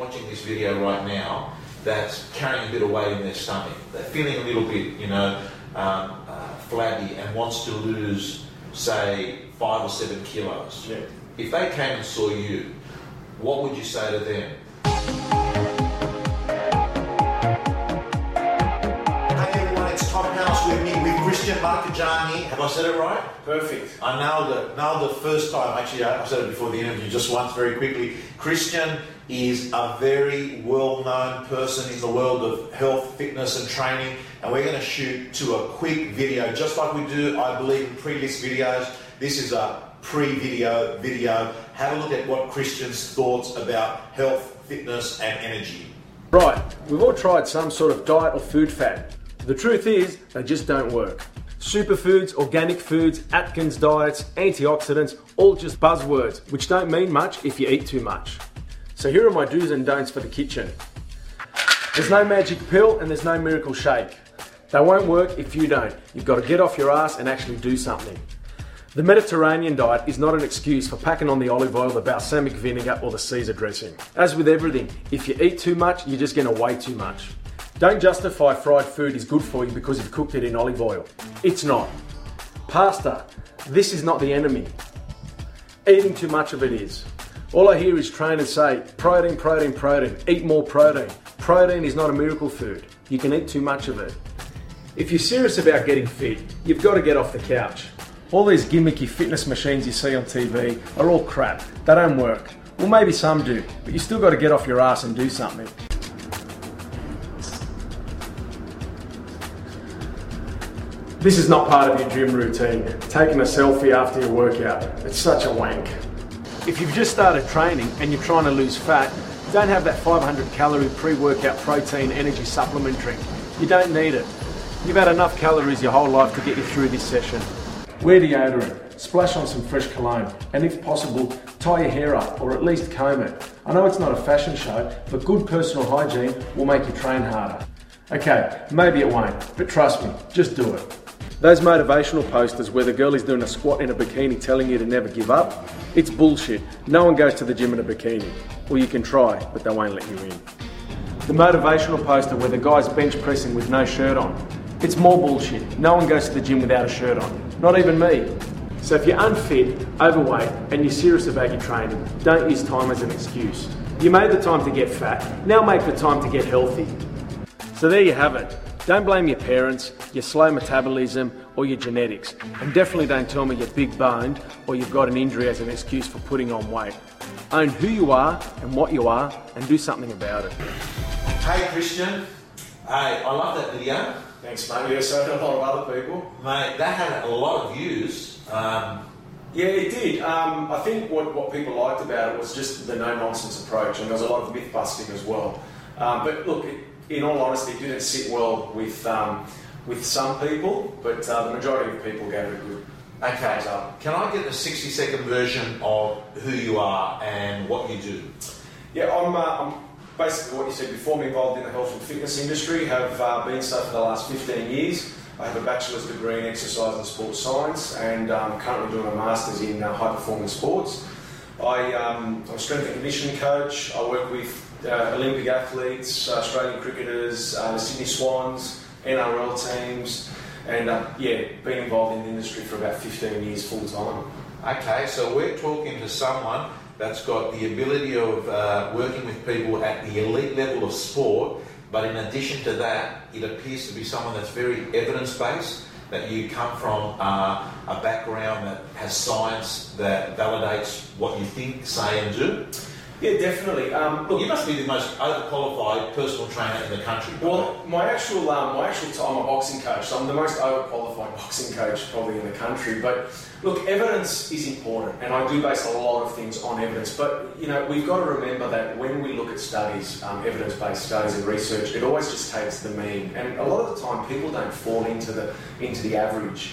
watching this video right now that's carrying a bit of weight in their stomach, they're feeling a little bit, you know, um, uh, flabby and wants to lose, say, five or seven kilos. Yeah. If they came and saw you, what would you say to them? Hey everyone, it's Tom House with me with Christian Marchegiani. Have I said it right? Perfect. I nailed it. Nailed it first time. Actually, I I said it before the interview, just once very quickly. Christian is a very well known person in the world of health, fitness, and training. And we're going to shoot to a quick video, just like we do, I believe, in previous videos. This is a pre video video. Have a look at what Christian's thoughts about health, fitness, and energy. Right, we've all tried some sort of diet or food fad. The truth is, they just don't work. Superfoods, organic foods, Atkins diets, antioxidants, all just buzzwords, which don't mean much if you eat too much. So here are my do's and don'ts for the kitchen. There's no magic pill and there's no miracle shake. They won't work if you don't. You've got to get off your ass and actually do something. The Mediterranean diet is not an excuse for packing on the olive oil, the balsamic vinegar, or the Caesar dressing. As with everything, if you eat too much, you're just going to weigh too much. Don't justify fried food is good for you because you've cooked it in olive oil. It's not. Pasta, this is not the enemy. Eating too much of it is. All I hear is trainers say protein, protein, protein, eat more protein. Protein is not a miracle food. You can eat too much of it. If you're serious about getting fit, you've got to get off the couch. All these gimmicky fitness machines you see on TV are all crap. They don't work. Well, maybe some do, but you still got to get off your ass and do something. This is not part of your gym routine. Taking a selfie after your workout, it's such a wank. If you've just started training and you're trying to lose fat, don't have that 500 calorie pre workout protein energy supplement drink. You don't need it. You've had enough calories your whole life to get you through this session. Wear deodorant, splash on some fresh cologne, and if possible, tie your hair up or at least comb it. I know it's not a fashion show, but good personal hygiene will make you train harder. Okay, maybe it won't, but trust me, just do it. Those motivational posters where the girl is doing a squat in a bikini telling you to never give up, it's bullshit. No one goes to the gym in a bikini. Or you can try, but they won't let you in. The motivational poster where the guy's bench pressing with no shirt on, it's more bullshit. No one goes to the gym without a shirt on. Not even me. So if you're unfit, overweight, and you're serious about your training, don't use time as an excuse. You made the time to get fat, now make the time to get healthy. So there you have it. Don't blame your parents, your slow metabolism, or your genetics. And definitely don't tell me you're big boned or you've got an injury as an excuse for putting on weight. Own who you are and what you are and do something about it. Hey Christian, hey, I love that video. Thanks, mate. Yeah, so did a lot of other people. Mate, that had a lot of views. Um, Yeah, it did. Um, I think what, what people liked about it was just the no nonsense approach, and there was a lot of myth busting as well. Um, but look, it, in all honesty, it didn't sit well with um, with some people, but uh, the majority of people gave it a good okay, up. can I get the 60 second version of who you are and what you do? Yeah, I'm, uh, I'm basically what you said before. I'm involved in the health and fitness industry. Have uh, been so for the last 15 years. I have a bachelor's degree in exercise and sports science, and I'm currently doing a master's in uh, high performance sports. I, um, I'm a strength and conditioning coach. I work with uh, Olympic athletes, Australian cricketers, uh, Sydney Swans, NRL teams, and uh, yeah, been involved in the industry for about 15 years full time. Okay, so we're talking to someone that's got the ability of uh, working with people at the elite level of sport, but in addition to that, it appears to be someone that's very evidence based. That you come from uh, a background that has science that validates what you think, say, and do. Yeah, definitely. Um, look, You must be the most overqualified personal trainer in the country. Well, my actual, um, my actual, time, I'm a boxing coach, so I'm the most overqualified boxing coach probably in the country. But look, evidence is important, and I do base a lot of things on evidence. But you know, we've got to remember that when we look at studies, um, evidence-based studies and research, it always just takes the mean, and a lot of the time people don't fall into the into the average.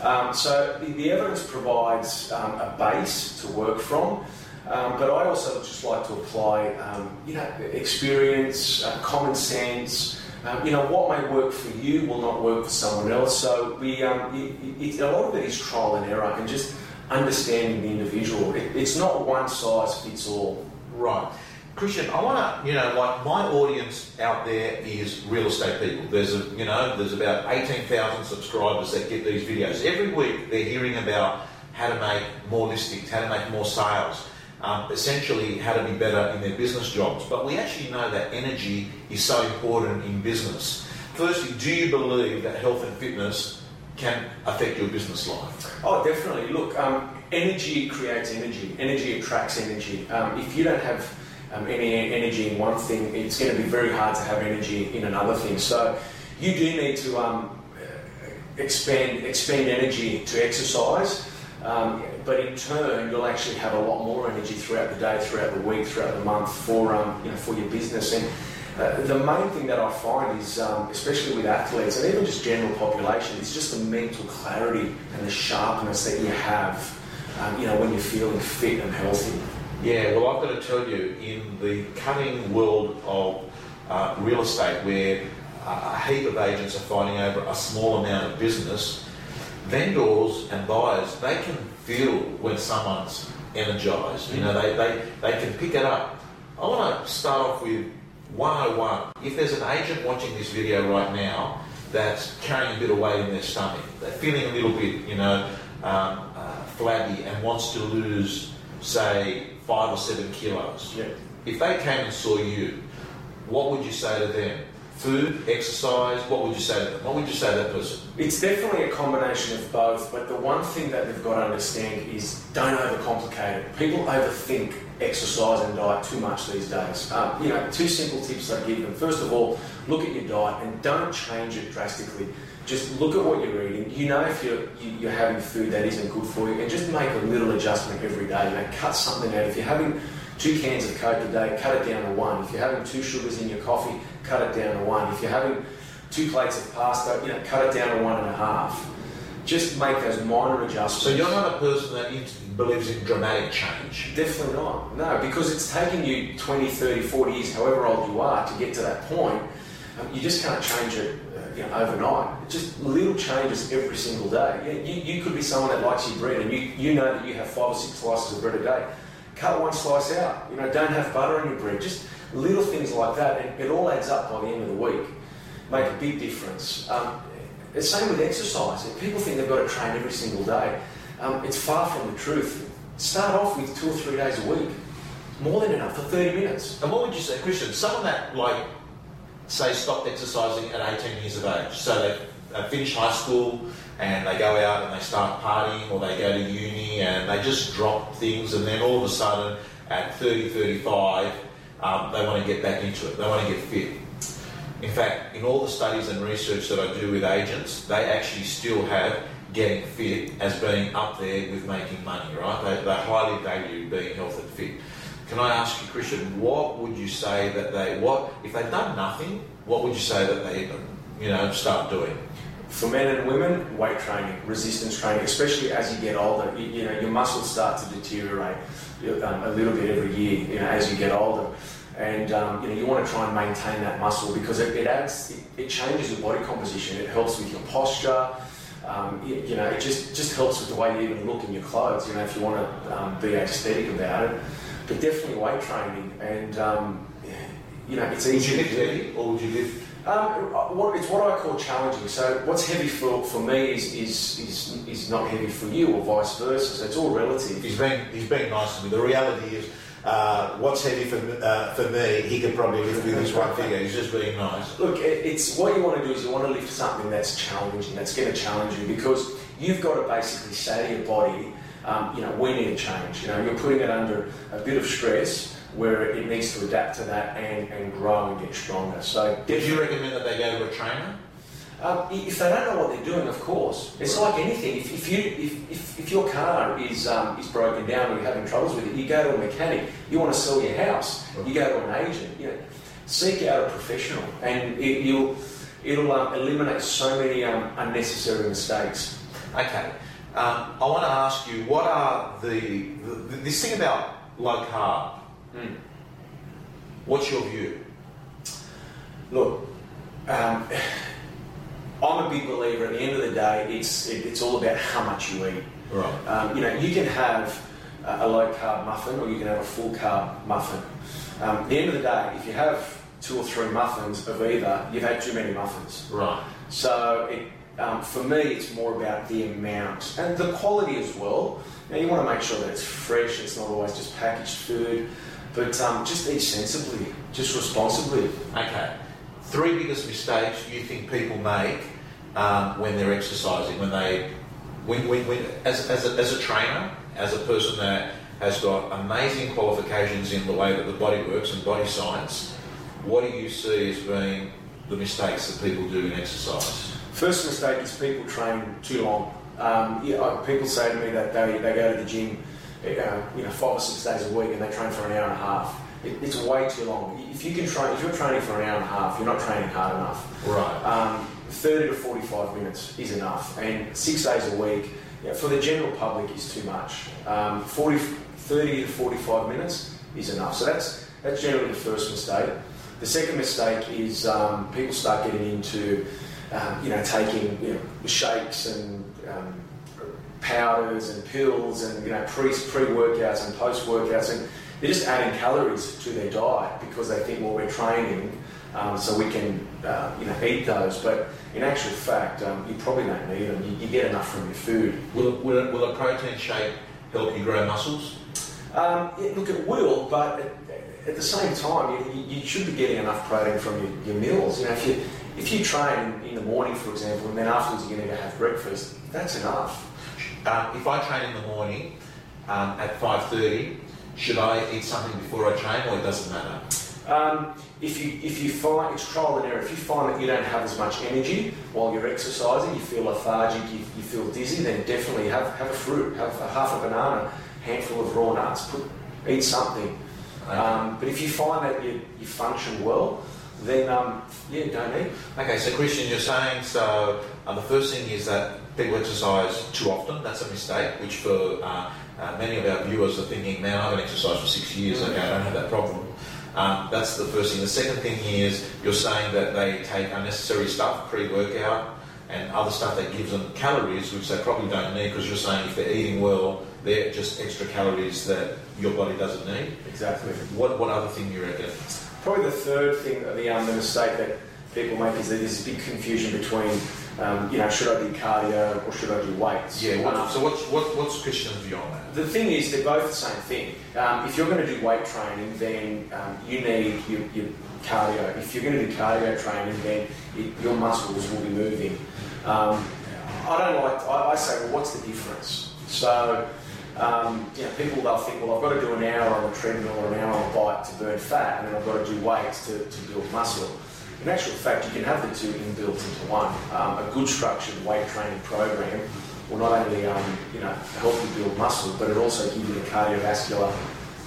Um, so the, the evidence provides um, a base to work from. Um, but I also just like to apply, um, you know, experience, uh, common sense. Um, you know, what may work for you will not work for someone else. So we, um, it, it, a lot of it is trial and error and just understanding the individual. It, it's not one size fits all. Right. Christian, I want to, you know, like my audience out there is real estate people. There's a, you know, there's about 18,000 subscribers that get these videos. Every week they're hearing about how to make more listings, how to make more sales, um, essentially how to be better in their business jobs. But we actually know that energy is so important in business. Firstly, do you believe that health and fitness can affect your business life? Oh, definitely. Look, um, energy creates energy. Energy attracts energy. Um, if you don't have um, any energy in one thing, it's going to be very hard to have energy in another thing. So you do need to um, expand expand energy to exercise. Um, but in turn, you'll actually have a lot more energy throughout the day, throughout the week, throughout the month for um, you know for your business. And uh, the main thing that I find is, um, especially with athletes and even just general population, it's just the mental clarity and the sharpness that you have. Um, you know when you're feeling fit and healthy. Yeah, well, I've got to tell you, in the cutting world of uh, real estate, where a heap of agents are fighting over a small amount of business, vendors and buyers, they can feel when someone's energized. You know, they, they, they can pick it up. I want to start off with 101. If there's an agent watching this video right now that's carrying a bit of weight in their stomach, they're feeling a little bit, you know, um, uh, flabby and wants to lose, say, five or seven kilos. Yeah. If they came and saw you, what would you say to them? Food, exercise, what would you say to them? What would you say to that person? It's definitely a combination of both, but the one thing that they've got to understand is don't overcomplicate it. People overthink exercise and diet too much these days. Um, you know, two simple tips I give them. First of all, look at your diet and don't change it drastically. Just look at what you're eating. You know if you're, you, you're having food that isn't good for you, and just make a little adjustment every day. You know, cut something out. If you're having two cans of Coke a day, cut it down to one. If you're having two sugars in your coffee, cut it down to one. If you're having two plates of pasta, you know, cut it down to one and a half. Just make those minor adjustments. So you're not a person that believes in dramatic change? Definitely not. No, because it's taken you 20, 30, 40 years, however old you are, to get to that point. Um, you just can't change it uh, you know, overnight. Just little changes every single day. You, you, could be someone that likes your bread and you, you know that you have five or six slices of bread a day. Cut one slice out. You know, don't have butter on your bread. Just little things like that. It all adds up by the end of the week. Make a big difference. Um, the same with exercise. If people think they've got to train every single day, um, it's far from the truth. Start off with two or three days a week. More than enough for 30 minutes. And what would you say, Christian? Someone that, like, say, stopped exercising at 18 years of age. So they uh, finish high school and they go out and they start partying or they go to uni and they just drop things and then all of a sudden at 30, 35, um, they want to get back into it. They want to get fit. In fact, in all the studies and research that I do with agents, they actually still have getting fit as being up there with making money, right? They, they highly value being healthy and fit. Can I ask you, Christian, what would you say that they, what, if they've done nothing, what would you say that they, you know, start doing? For men and women, weight training, resistance training, especially as you get older, you, you know, your muscles start to deteriorate um, a little bit every year, you know, as you get older. And um, you know, you want to try and maintain that muscle because it, it adds, it, it changes your body composition. It helps with your posture, um, you, you, know, it just, just helps with the way you even look in your clothes, you know, if you want to um, be aesthetic about it. But definitely weight training, and, um, you know, it's easy. Would you lift heavy, or would you lift? Um, what, it's what I call challenging. So what's heavy for, for me is, is, is, is not heavy for you, or vice versa. So it's all relative. He's being, he's being nice to me. The reality is, uh, what's heavy for, uh, for me, he could probably lift with this one figure. He's just being nice. Look, it's what you want to do is you want to lift something that's challenging, that's going to challenge you, because you've got to basically say to your body, um, you know, we need a change. You know, you're putting it under a bit of stress where it needs to adapt to that and, and grow and get stronger. So, do you recommend that they go to a trainer? Um, if they don't know what they're doing, of course, it's like anything. If, if you if, if, if, your car is um, is broken down or you're having troubles with it, you go to a mechanic. You want to sell your house, you go to an agent. You know, seek out a professional, and it, you'll it'll um, eliminate so many um, unnecessary mistakes. Okay, um, I want to ask you, what are the, the this thing about low carb? Mm. What's your view? Look. Um, I'm a big believer. At the end of the day, it's it, it's all about how much you eat. Right. Um, you know, you can have a low carb muffin or you can have a full carb muffin. Um, at the end of the day, if you have two or three muffins of either, you've had too many muffins. Right. So it, um, for me, it's more about the amount and the quality as well. Now you want to make sure that it's fresh. It's not always just packaged food, but um, just eat sensibly, just responsibly. Okay. Three biggest mistakes you think people make um, when they're exercising, when they, when, when, when as, as, a, as a trainer, as a person that has got amazing qualifications in the way that the body works and body science, what do you see as being the mistakes that people do in exercise? First mistake is people train too long. Um, yeah, people say to me that they, they go to the gym, uh, you know, five or six days a week and they train for an hour and a half. It, it's way too long. If you can train, if you're training for an hour and a half, you're not training hard enough. Right. Um, 30 to 45 minutes is enough, and six days a week for the general public is too much. Um, 40, 30 to 45 minutes is enough. So that's that's generally the first mistake. The second mistake is um, people start getting into um, you know taking you know, shakes and um, powders and pills and you know pre pre workouts and post workouts and they're just adding calories to their diet because they think well we're training um, so we can uh, you know eat those. But in actual fact um, you probably don't need them. You, you get enough from your food. Will, a- will, will a protein shake help you grow muscles? um, yeah, look it will but at, at the same time you, you should be getting enough protein from your, your meals. You know if you if you train in the morning for example and then afterwards you're going to go have breakfast that's enough Um, if I train in the morning um, at 5.30, should I eat something before I train or it doesn't matter? Um, if you if you find it's trial and error, if you find that you don't have as much energy while you're exercising, you feel lethargic, you, you feel dizzy, then definitely have, have a fruit, have a half a banana, handful of raw nuts, put, eat something. Um, but if you find that you, you function well, then um, yeah, don't eat. Okay, so Christian, you're saying so. Uh, the first thing is that people exercise too often. That's a mistake, which for uh, uh, many of our viewers are thinking, "Man, I haven't exercised for six years. Okay, I don't have that problem." Um, that's the first thing. The second thing is you're saying that they take unnecessary stuff pre-workout and other stuff that gives them calories, which they probably don't need. Because you're saying if they're eating well, they're just extra calories that your body doesn't need. Exactly. What what other thing you reckon? Probably the third thing, the, um, the mistake that people make is that there's a big confusion between, um, you know, should I do cardio or should I do weights? Yeah. Um, What, so what's what, what's Christian's view on that? The thing is, they're both the same thing. Um, if you're going to do weight training, then um, you need your, your cardio. If you're going to do cardio training, then it, your muscles will be moving. Um, I don't like. I, I say, well, what's the difference? So, um, you know, people they'll think, well, I've got to do an hour on the treadmill or an hour on a bike to burn fat, and then I've got to do weights to, to build muscle. In actual fact, you can have the two inbuilt into one. Um, a good structured weight training program will not only um, you know help you build muscle, but it also give you the cardiovascular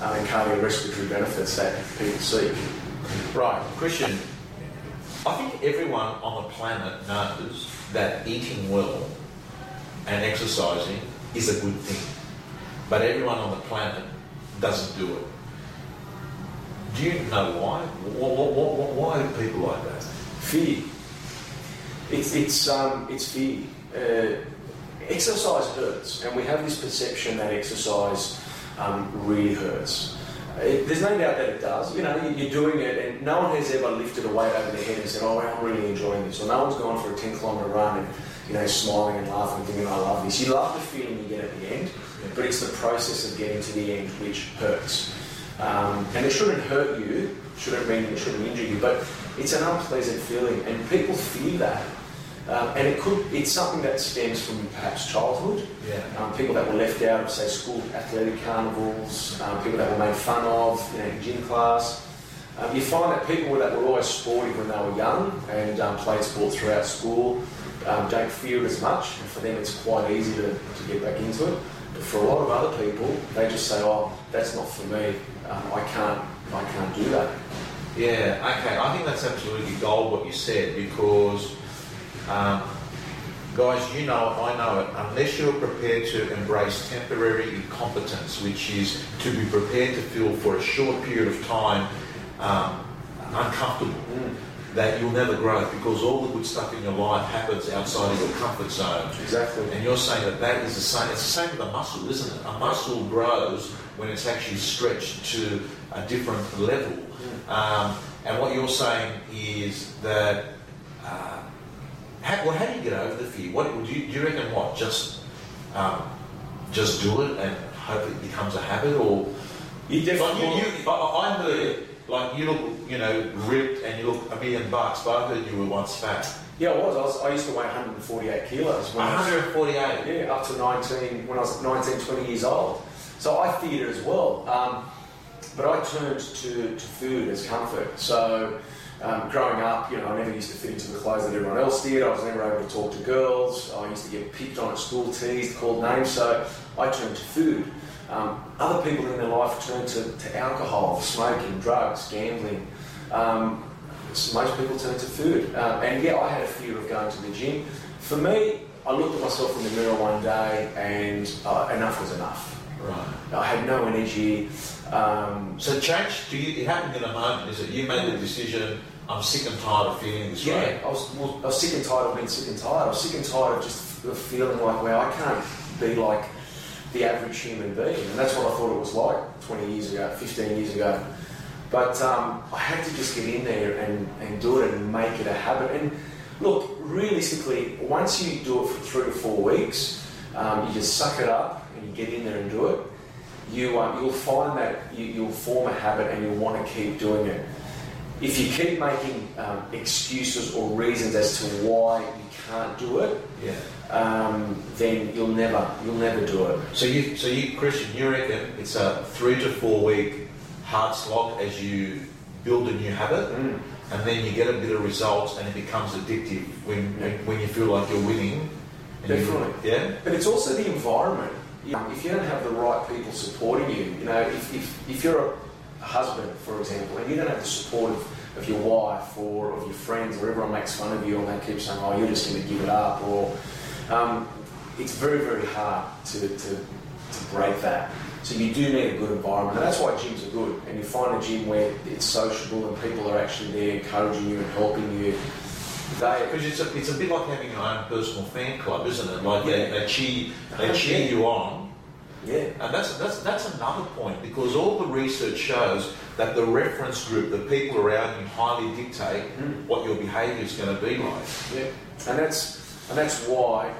um, and cardiorespiratory benefits that people seek. Right, Christian. I think everyone on the planet knows that eating well and exercising is a good thing, but everyone on the planet doesn't do it. Do you know why? Wh- wh- wh- wh- Why do people like that? Fear. It's it's um, it's fear. Uh, exercise hurts, and we have this perception that exercise um, really hurts. It, there's no doubt that it does. You know, you- you're doing it, and no one has ever lifted a weight over their head and said, "Oh, I'm really enjoying this," or no one's gone for a 10 kilometre run and you know smiling and laughing, thinking, "I love this." You love the feeling you get at the end, but it's the process of getting to the end which hurts. Um, and it shouldn't hurt you, shouldn't mean it shouldn't injure you, but it's an unpleasant feeling, and people fear that. Um, and it could, it's something that stems from perhaps childhood. Yeah. Um, people that were left out of, say, school athletic carnivals, um, people that were made fun of, you know, in gym class. Um, you find that people that were always sporty when they were young and um, played sport throughout school um, don't feel as much, and for them it's quite easy to, to get back into it. But for a lot of other people, they just say, "Oh, that's not for me. Um, I can't, I can't do that." Yeah, okay. I think that's absolutely gold what you said because, um, guys, you know it, I know it. Unless you're prepared to embrace temporary incompetence, which is to be prepared to feel for a short period of time um, uncomfortable, that you'll never grow because all the good stuff in your life happens outside of your comfort zone. Exactly. And you're saying that that is the same. It's the same with a muscle, isn't it? A muscle grows when it's actually stretched to a different level. Um, and what you're saying is that, uh, how, well, how do you get over the fear? What do you, do you reckon? What just um, just do it and hope it becomes a habit, or You like definitely. you, you, I, I heard like you look, you know, ripped and you look a million bucks, but I heard you were once fat. yeah, I was. I was. I used to weigh 148 kilos when I was 148. Yeah, up to 19, when I was 19, 20 years old. So I feared it as well. Um, but I turned to, to food as comfort. So um, growing up, you know, I never used to fit into the clothes that everyone else did. I was never able to talk to girls. I used to get picked on at school, teased, called names. So I turned to food. Um, other people in their life turn to, to alcohol, smoking, drugs, gambling. Um, so most people turn to food. Um, and yeah, I had a fear of going to the gym. For me, I looked at myself in the mirror one day and uh, enough was enough. Right. I had no energy. Um, So change. Do you? It happened in a moment. Is it you made the decision? I'm sick and tired of feeling this way. yeah, I was, well, I was sick and tired of being sick and tired. I was sick and tired of just feeling like, well, I can't be like the average human being. And that's what I thought it was like 20 years ago, 15 years ago. But um, I had to just get in there and, and do it and make it a habit. And look, realistically, once you do it for three to four weeks, um, you just suck it up and you get in there and do it. You, um, you'll find that you, you'll form a habit and you'll want to keep doing it. If you keep making um, excuses or reasons as to why you can't do it, Yeah. um, then you'll never you'll never do it. So you, so you, Christian, you reckon it's a three to four week hard slog as you build a new habit, and then you get a bit of results, and it becomes addictive when Yeah. when you feel like you're winning. and you- Definitely. yeah. But it's also the environment. If you don't have the right people supporting you, you know, if, if, if you're a husband, for example, and you don't have the support of, of your wife or of your friends, or everyone makes fun of you and they keep saying, oh, you're just going to give it up, or um, it's very, very hard to, to, to break that. So you do need a good environment, and that's why gyms are good. And you find a gym where it's sociable and people are actually there encouraging you and helping you. Because it's a, it's a bit like having your own personal fan club, isn't it? Like they, Yeah. they cheer they cheer you on, yeah, and that's that's that's another point because all the research shows that the reference group, the people around you, highly dictate Mm. what your behaviour is going to be like. Yeah, and that's and that's why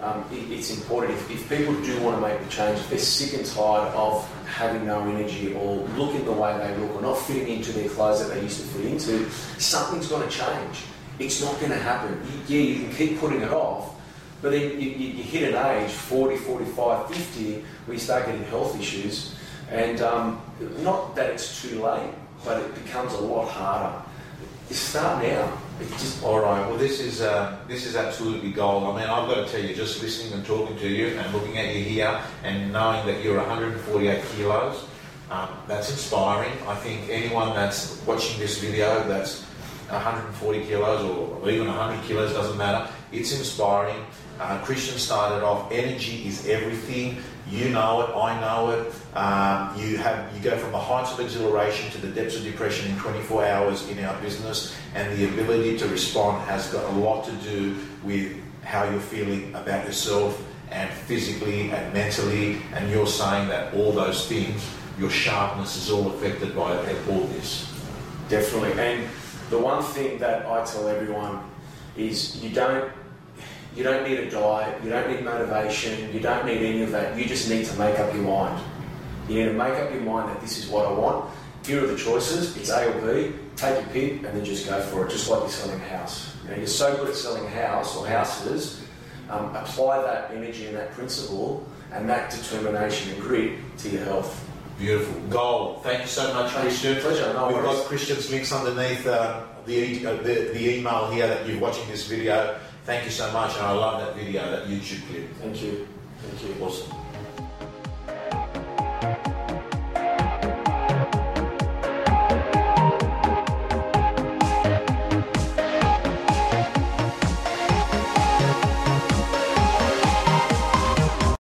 um, it, it's important. If, if people do want to make the change, if they're sick and tired of having no energy or looking the way they look or not fitting into their clothes that they used to fit into, something's going to change. It's not going to happen. Yeah, you can keep putting it off, but then you, you, you hit an age, 40, 45, 50, where you start getting health issues. And um, not that it's too late, but it becomes a lot harder. You start now. Just All right. Well, this is uh, this is absolutely gold. I mean, I've got to tell you, just listening and talking to you and looking at you here and knowing that you're 148 kilos, um, that's inspiring. I think anyone that's watching this video that's 140 kilos or even 100 kilos doesn't matter. It's inspiring. Uh, Christian started off. Energy is everything. You know it. I know it. Um, you have you go from the heights of exhilaration to the depths of depression in 24 hours in our business, and the ability to respond has got a lot to do with how you're feeling about yourself and physically and mentally. And you're saying that all those things, your sharpness is all affected by all this. Definitely. And the one thing that I tell everyone is you don't you don't need a diet, you don't need motivation, you don't need any of that. You just need to make up your mind. You need to make up your mind that this is what I want. Here are the choices. It's A or B. Take your pick and then just go for it. Just like you're selling a house. You know, you're so good at selling a house or houses. Um, apply that energy and that principle and that determination and grit to your health. Beautiful. Gold. Thank you so much, Thanks. Christian. Pleasure. No We've worries. got Christian's links underneath uh, the, e- uh, the, the email here that you're watching this video. Thank you so much, and I love that video, that YouTube clip. Thank you. Thank you. Awesome.